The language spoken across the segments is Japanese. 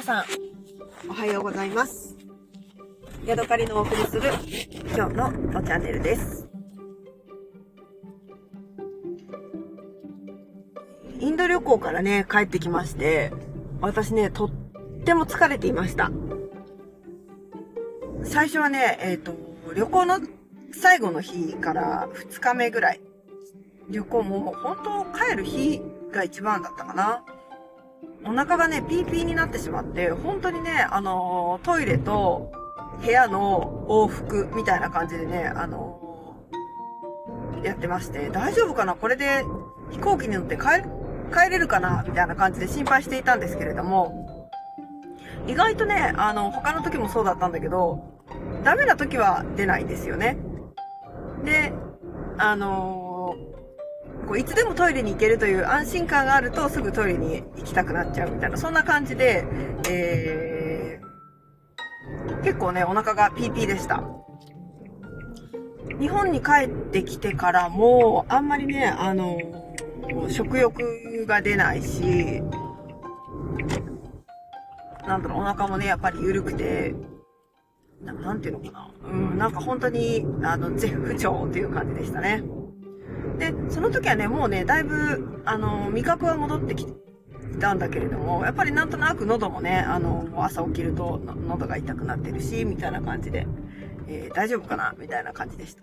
皆さん、おはようございます。ヤドカリのお送りする今日のチャンネルです。インド旅行からね、帰ってきまして、私ね、とっても疲れていました。最初はね、えっ、と、旅行の最後の日から2日目ぐらい。旅行も本当帰る日が一番だったかな。お腹がね、ピーピーになってしまって、本当にね、あのトイレと部屋の往復みたいな感じでね、あのやってまして、大丈夫かな？これで飛行機に乗って帰、れるかな？みたいな感じで心配していたんですけれども、意外とね、あの、他の時もそうだったんだけど、ダメな時は出ないんですよね。で、あのこういつでもトイレに行けるという安心感があるとすぐトイレに行きたくなっちゃうみたいな、そんな感じで、えー、結構ね、お腹がピーピーでした。日本に帰ってきてからも、あんまりね、あの食欲が出ないし、なんだろう、お腹もね、やっぱり緩くて、なんていうのかな。うん、なんか本当に、あの、絶不調っていう感じでしたね。で、その時はね、もうね、だいぶ、あの、味覚は戻ってきたんだけれども、やっぱりなんとなく喉もね、あの、朝起きると喉が痛くなってるし、みたいな感じで、えー大丈夫かな？みたいな感じでした。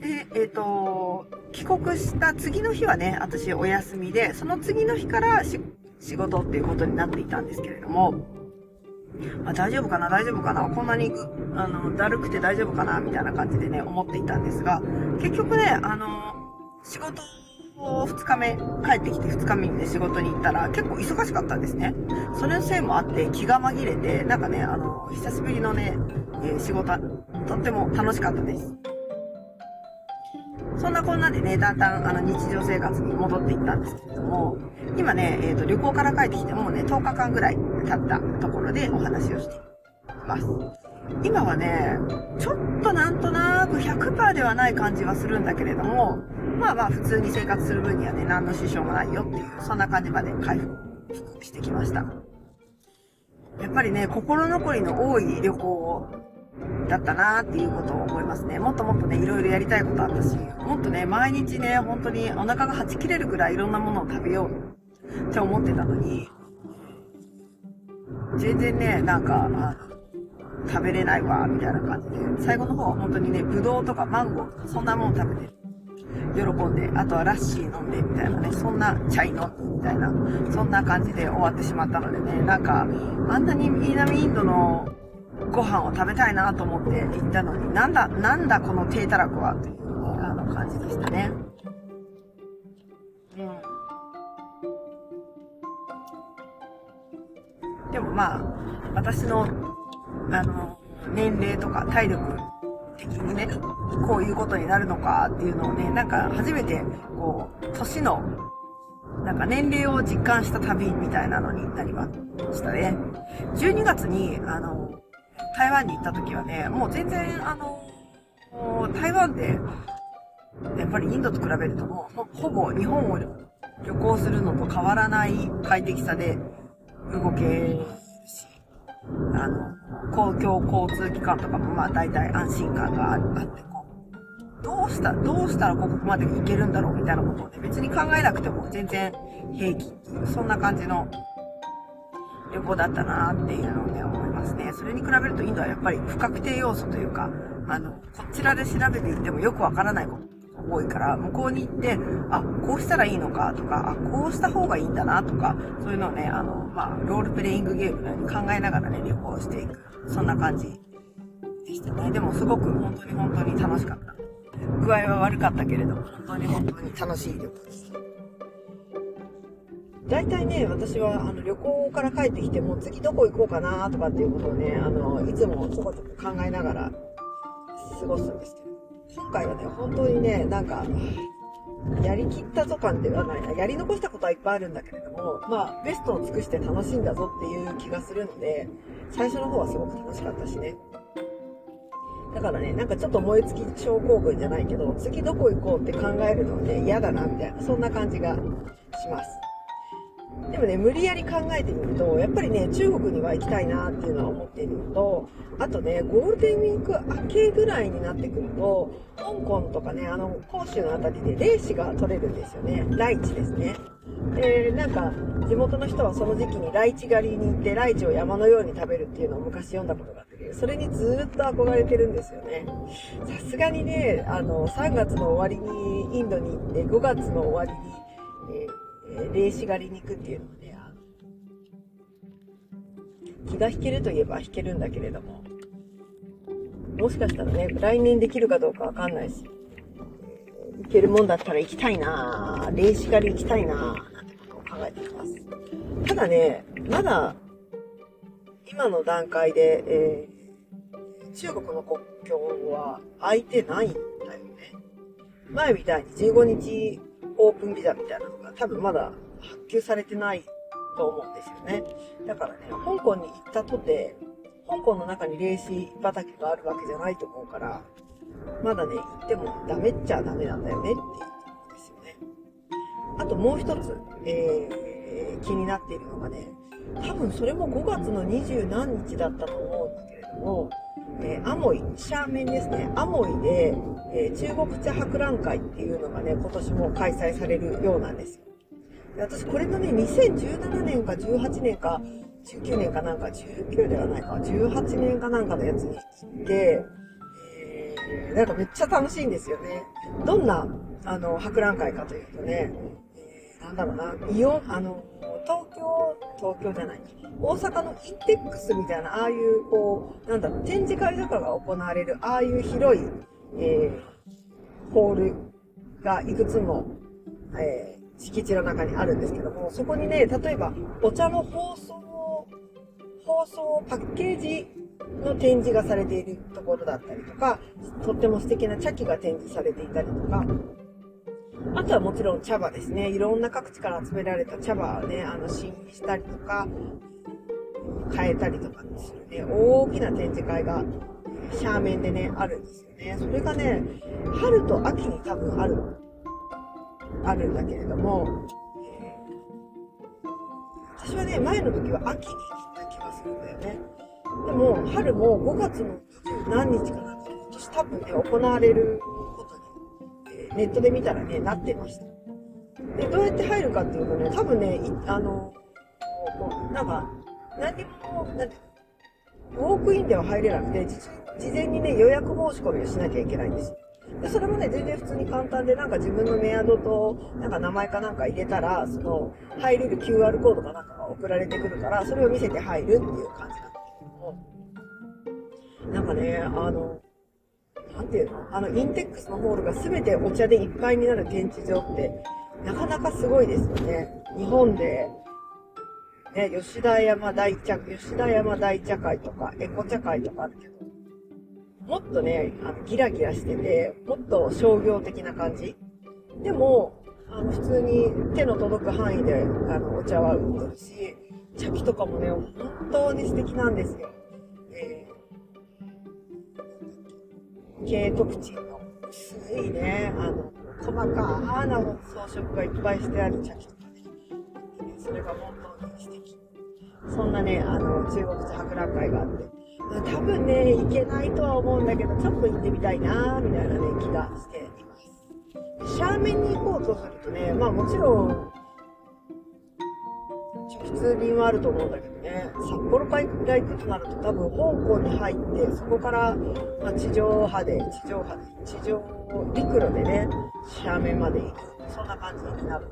で、えっ、と、帰国した次の日はね、私お休みで、その次の日から仕事っていうことになっていたんですけれども、あ大丈夫かな？大丈夫かな？こんなに、あの、だるくて大丈夫かな？みたいな感じでね、思っていたんですが、結局ね、あの、仕事を2日目、帰ってきて2日目にね、仕事に行ったら結構忙しかったんですね。それのせいもあって気が紛れて、なんかね、あの、久しぶりのね、えー仕事、とっても楽しかったです。そんなこんなでね、だんだんあの日常生活に戻っていったんですけれども、今ね、えっ、と、旅行から帰ってきてもうね、10日間ぐらい経ったところでお話をしています。今はね、ちょっとなんとなく100%ではない感じはするんだけれども、まあまあ普通に生活する分にはね、何の支障もないよっていう、そんな感じまで回復してきました。やっぱりね、心残りの多い旅行をだったなっていうことを思いますね。もっともっとね、いろいろやりたいことあったし、もっとね、毎日ね、本当にお腹がはち切れるぐらいいろんなものを食べようって思ってたのに、全然ね、なんか、食べれないわ、みたいな感じで、最後の方は本当にね、ぶどうとかマンゴーとかそんなもの食べて、喜んで、あとはラッシー飲んで、みたいなね、そんなチャイ飲んで、みたいな、そんな感じで終わってしまったのでね、なんか、あんなに南インドのご飯を食べたいなと思って行ったのに、なんだ、なんだこの低たらくは、という、あの感じでしたね。うん。でもまあ、私の、あの、年齢とか体力的にね、こういうことになるのかっていうのをね、なんか初めて、こう、年の、なんか年齢を実感した旅みたいなのになりましたね。12月に、あの、台湾に行った時はね、もう全然、あの、台湾で、やっぱりインドと比べるともう、ほぼ日本を旅行するのと変わらない快適さで動けるし、あの、公共交通機関とかもまあ大体安心感があって、こう、どうした、どうしたらここまで行けるんだろうみたいなことをね、別に考えなくても全然平気っていう、そんな感じの旅行だったなっていうのをね、思いますね。それに比べるとインドはやっぱり不確定要素というか、あの、こちらで調べていってもよくわからないことが多いから、向こうに行って、あ、こうしたらいいのかとか、あ、こうした方がいいんだなとか、そういうのをね、あの、まあ、ロールプレイングゲームのように考えながらね、旅行していく。そんな感じでしたね。でもすごく本当に本当に楽しかった。具合は悪かったけれども、本当に本当に楽しい旅行でした。大体ね、私はあの旅行から帰ってきて、も次どこ行こうかなとかっていうことをね、あの、いつもちょこちょこ考えながら過ごすんですけど、今回はね、本当にね、なんか、やりきったぞ感ではないな。やり残したことはいっぱいあるんだけれども、まあ、ベストを尽くして楽しんだぞっていう気がするので、最初の方はすごく楽しかったしね。だからね、なんかちょっと燃え尽き症候群じゃないけど、次どこ行こうって考えるのはね、嫌だな、みたいな、そんな感じがします。でもね、無理やり考えてみると、やっぱりね、中国には行きたいなっていうのは思っているのと、あとね、ゴールデンウィーク明けぐらいになってくると、香港とかね、あの、広州のあたりで霊視が取れるんですよね。ライチですね。で、なんか、地元の人はその時期にライチ狩りに行って、ライチを山のように食べるっていうのを昔読んだことがあって、それにずっと憧れてるんですよね。さすがにね、あの、3月の終わりにインドに行って、5月の終わりに、え、霊視狩りに行くっていうのはね、気が引けるといえば引けるんだけれども、もしかしたらね、来年できるかどうかわかんないし、行けるもんだったら行きたいなぁ、霊視狩り行きたいなぁ、なんてことを考えています。ただね、まだ、今の段階で、えー、中国の国境は空いてないんだよね。前みたいに15日オープンビザみたいなのが多分まだ発給されてないと思うんですよね。だからね、香港に行ったとて、香港の中に霊視畑があるわけじゃないと思うから、まだね、行ってもダメっちゃダメなんだよねっていうところですよね。あともう一つ、えー、気になっているのがね、多分それも5月の二十何日だったと思うんだけれども、えー、アモイ、シャーメンですね。アモイで、えー、中国茶博覧会っていうのがね、今年も開催されるようなんですよ。私これのね、2017年か18年か、19年かなんか、19ではないか、18年かなんかのやつに行って、えー、なんかめっちゃ楽しいんですよね。どんな、あの、博覧会かというとね、なんだろうな、イオン、あの、東京、東京じゃない、大阪のインテックスみたいな、ああいう、こう、なんだろう、展示会とかが行われる、ああいう広い、えー、ホールがいくつも、えー、敷地の中にあるんですけども、そこにね、例えば、お茶の包装、包装パッケージの展示がされているところだったりとか、とっても素敵な茶器が展示されていたりとか、あとはもちろん茶葉ですね。いろんな各地から集められた茶葉をね、あの、試飲したりとか、変えたりとかするね、大きな展示会が、斜面でね、あるんですよね。それがね、春と秋に多分あるあるんだけれども、私はね、前の時は秋に行った気がするんだよね。でも、春も5月の何日かな今年多分ね、行われる、ネットで見たらね、なってました。で、どうやって入るかっていうとね、多分ね、あの、こう、なんか、何にも、なんてウォークインでは入れなくて、事前にね、予約申し込みをしなきゃいけないんですよ。で、それもね、全然普通に簡単で、なんか自分のメアドと、なんか名前かなんか入れたら、その、入れる QR コードかなんかが送られてくるから、それを見せて入るっていう感じなんだけども、なんかね、あの、なんていうの？あの、インテックスのホールが全てお茶でいっぱいになる展示場って、なかなかすごいですよね。日本で、ね、吉田山大茶、吉田山大茶会とか、エコ茶会とかあるけど、もっとね、あのギラギラしてて、もっと商業的な感じ。でも、あの、普通に手の届く範囲で、あの、お茶は売ってるし、茶器とかもね、本当に素敵なんですよ。ー、軽特賃の薄いね、あの、細かな装飾がいっぱいしてある茶器とかね。それが本当に素敵。そんなね、あの、中国茶博覧会があって、多分ね、行けないとは思うんだけど、ちょっと行ってみたいなみたいなね、気がしています。シャーメンに行こうとするとね、まあもちろん、直通便はあると思うんだけどね、札幌から行くとなると多分香港に入って、そこから、ま、地上波で、地上波で、地上陸路でね、シャーメンまで行く。そんな感じになる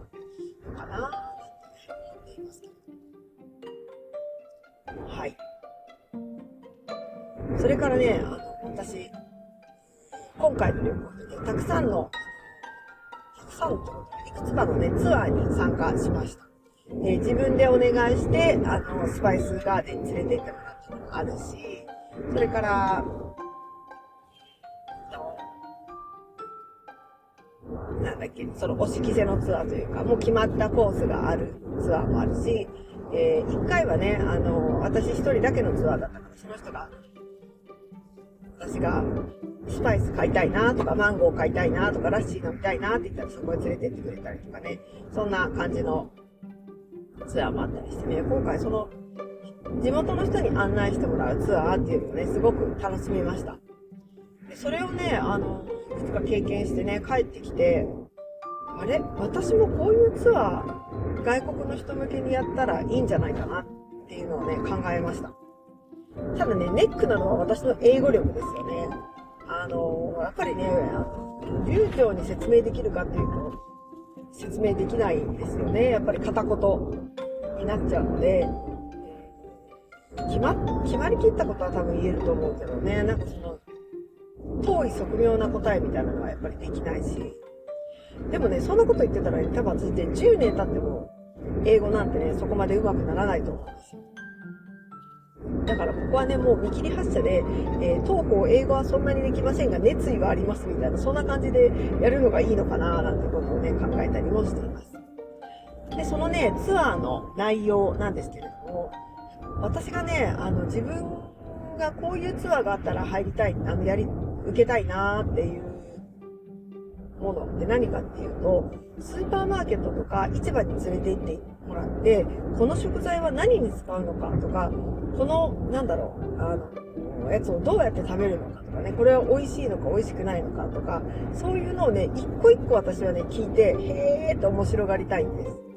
のかななんてね、思っていますけど。はい。それからね、あの、私、今回の旅行でね、たくさんの、たくさんと、いくつかのね、ツアーに参加しました。えー、自分でお願いして、あの、スパイスガーデンに連れて行ってもらったのもあるし、それから、なんだっけ、その押し着せのツアーというか、もう決まったコースがあるツアーもあるし、えー、一回はね、あの、私一人だけのツアーだったから、その人が私がスパイス買いたいなとか、マンゴー買いたいなとか、ラッシー飲みたいなって言ったらそこへ連れてってくれたりとかね、そんな感じのツアーもあったりしてね、今回その、地元の人に案内してもらうツアーっていうのをね、すごく楽しみました。でそれをね、あの、いくつか経験してね、帰ってきて、あれ？私もこういうツアー、外国の人向けにやったらいいんじゃないかなっていうのをね、考えました。ただね、ネックなのは私の英語力ですよね。あの、やっぱりね、流暢に説明できるかっていうと、説明できないんですよね。やっぱり片言になっちゃうので、決ま、決まりきったことは多分言えると思うけどね、なんかその、遠い即妙な答えみたいなのはやっぱりできないし。でもね、そんなこと言ってたら、ね、多分私って10年経っても、英語なんてね、そこまで上手くならないと思うんですよ。だからここはね、もう見切り発車で、えー、当校英語はそんなにできませんが、熱意はありますみたいな、そんな感じでやるのがいいのかななんてことをね、考えたりもしています。で、そのね、ツアーの内容なんですけれども、私がね、あの、自分がこういうツアーがあったら入りたい、あの、やり、受けたいなっていうものって何かっていうと、スーパーマーケットとか市場に連れて行ってもらって、この食材は何に使うのかとか、この、なんだろう、あの、やつをどうやって食べるのかとかね、これは美味しいのか美味しくないのかとか、そういうのをね、一個一個私はね、聞いて、へーって面白がりたいんです。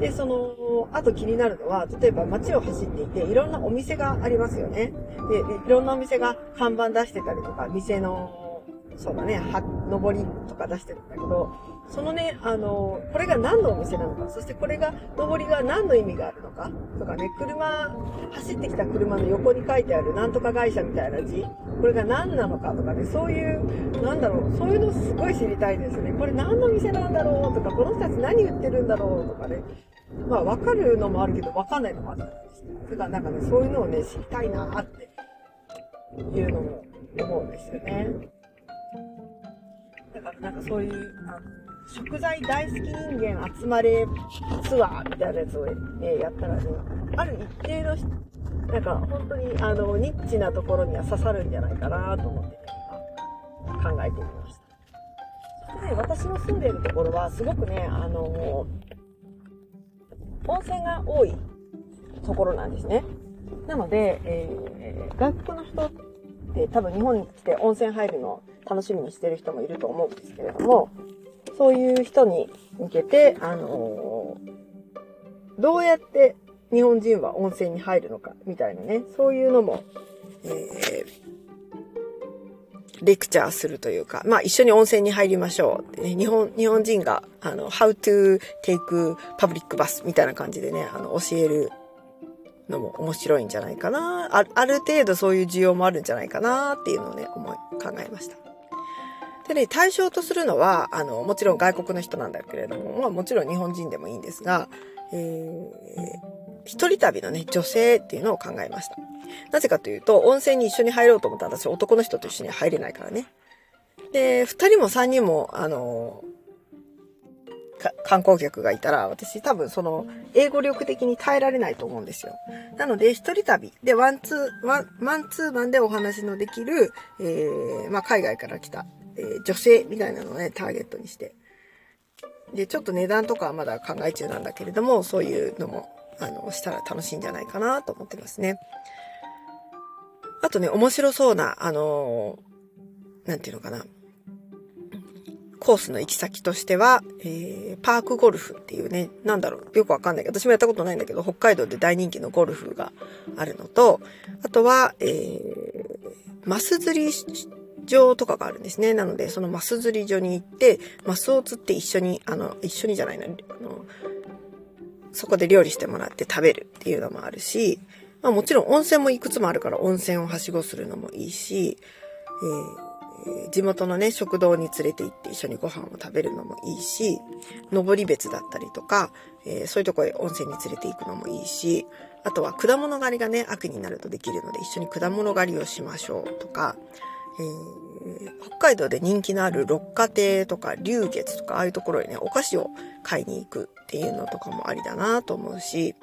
で、その、あと気になるのは、例えば街を走っていて、いろんなお店がありますよね。で、いろんなお店が看板出してたりとか、店の、そうだね、は、上りとか出してるんだけど、そのね、あの、これが何のお店なのか、そしてこれが、上りが何の意味があるのか、とかね、車、走ってきた車の横に書いてあるなんとか会社みたいな字、これが何なのかとかね、そういう、なんだろう、そういうのすごい知りたいですね。これ何の店なんだろうとか、この人たち何売ってるんだろうとかね。まあ、わかるのもあるけど、わかんないのもあるじゃないですか。だからなんかね、そういうのをね、知りたいなっていうのも思うんですよね。だからなんかそういう、あの食材大好き人間集まれツアーみたいなやつを、ね、やったらね、ある一定の、なんか本当にあの、ニッチなところには刺さるんじゃないかなと思って、ね、考えてみました。そしてね、私の住んでいるところはすごくね、あの温泉が多いところなんですね。なので、えー、外国の人って多分日本に来て温泉入るのを楽しみにしてる人もいると思うんですけれども、そういう人に向けて、あの、どうやって日本人は温泉に入るのか、みたいなね、そういうのも、えー、レクチャーするというか、まあ一緒に温泉に入りましょうってね、日本、日本人が、あの、how to take public bus みたいな感じでね、あの、教えるのも面白いんじゃないかな。あある程度そういう需要もあるんじゃないかなっていうのをね、思い、考えました。でね、対象とするのは、あの、もちろん外国の人なんだけれども、まあもちろん日本人でもいいんですが、えー、一人旅のね、女性っていうのを考えました。なぜかというと、温泉に一緒に入ろうと思ったら私男の人と一緒に入れないからね。で、二人も三人も、あの、観光客がいたら、私多分その、英語力的に耐えられないと思うんですよ。なので、一人旅でワンツー、ワン、マンツーマンでお話のできる、えー、まあ、海外から来たえー、女性みたいなのをね、ターゲットにして。で、ちょっと値段とかはまだ考え中なんだけれども、そういうのも、あの、したら楽しいんじゃないかなと思ってますね。あとね、面白そうな、あのー、なんていうのかな。コースの行き先としては、えー、パークゴルフっていうね、なんだろう、よくわかんないけど、私もやったことないんだけど、北海道で大人気のゴルフがあるのと、あとは、えー、マス釣り場とかがあるんですね。なので、そのマス釣り場に行って、マスを釣って一緒に、あの、一緒にじゃないな、あの、そこで料理してもらって食べるっていうのもあるし、まあもちろん温泉もいくつもあるから温泉をはしごするのもいいし、えー、地元のね、食堂に連れて行って一緒にご飯を食べるのもいいし、登り別だったりとか、えー、そういうとこへ温泉に連れて行くのもいいし、あとは果物狩りがね、秋になるとできるので一緒に果物狩りをしましょうとか、えー、北海道で人気のある六花亭とか龍月とかああいうところにね、お菓子を買いに行くっていうのとかもありだなと思うし、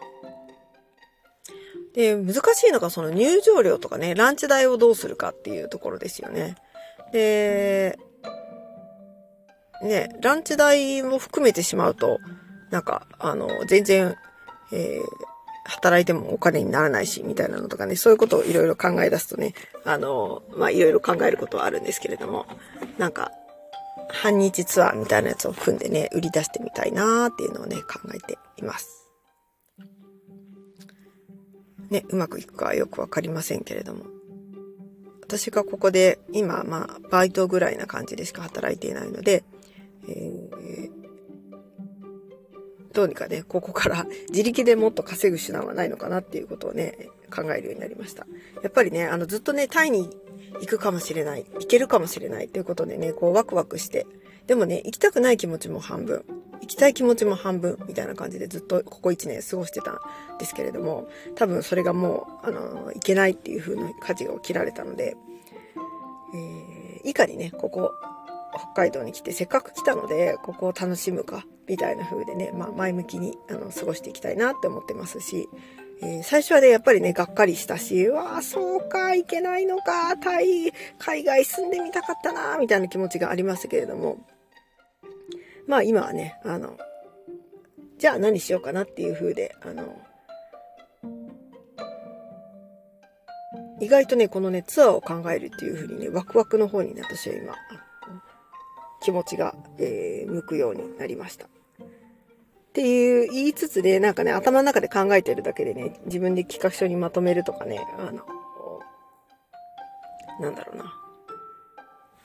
で、難しいのがその入場料とかね、ランチ代をどうするかっていうところですよね。で、ね、ランチ代も含めてしまうと、なんか、あの、全然えー、働いてもお金にならないし、みたいなのとかね、そういうことをいろいろ考え出すとね、あの、まあ、いろいろ考えることはあるんですけれども、なんか、半日ツアーみたいなやつを組んでね、売り出してみたいなーっていうのをね、考えています。ね、うまくいくかはよくわかりませんけれども。私がここで、今、まあ、バイトぐらいな感じでしか働いていないので、え、どうにかね、ここから 自力でもっと稼ぐ手段はないのかなっていうことをね、考えるようになりました。やっぱりね、あの、ずっとね、タイに行くかもしれない、行けるかもしれないっていうことでね、こうワクワクして、でもね、行きたくない気持ちも半分、行きたい気持ちも半分みたいな感じでずっとここ1年過ごしてたんですけれども、多分それがもう、あの、行けないっていう風な舵を切られたので、えー、いかにね、ここ、北海道に来てせっかく来たので、ここを楽しむか、みたいな風でね、まあ前向きにあの過ごしていきたいなって思ってますし、えー、最初はね、やっぱりね、がっかりしたし、うわあ、そうか、いけないのか、タイ、海外住んでみたかったな、みたいな気持ちがありますけれども、まあ今はね、あの、じゃあ何しようかなっていう風で、あの、意外とね、このね、ツアーを考えるっていう風にね、ワクワクの方にね、私は今、気持ちが、えー、向くようになりました。っていう言いつつね、なんかね、頭の中で考えてるだけでね、自分で企画書にまとめるとかね、あの、なんだろうな。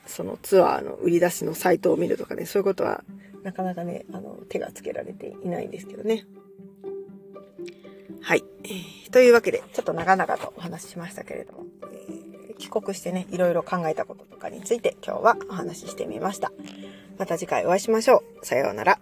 そのツアーの売り出しのサイトを見るとかね、そういうことはなかなかね、あの、手がつけられていないんですけどね。はい。というわけで、ちょっと長々とお話ししましたけれども、えー、帰国してね、いろいろ考えたこととかについて今日はお話ししてみました。また次回お会いしましょう。さようなら。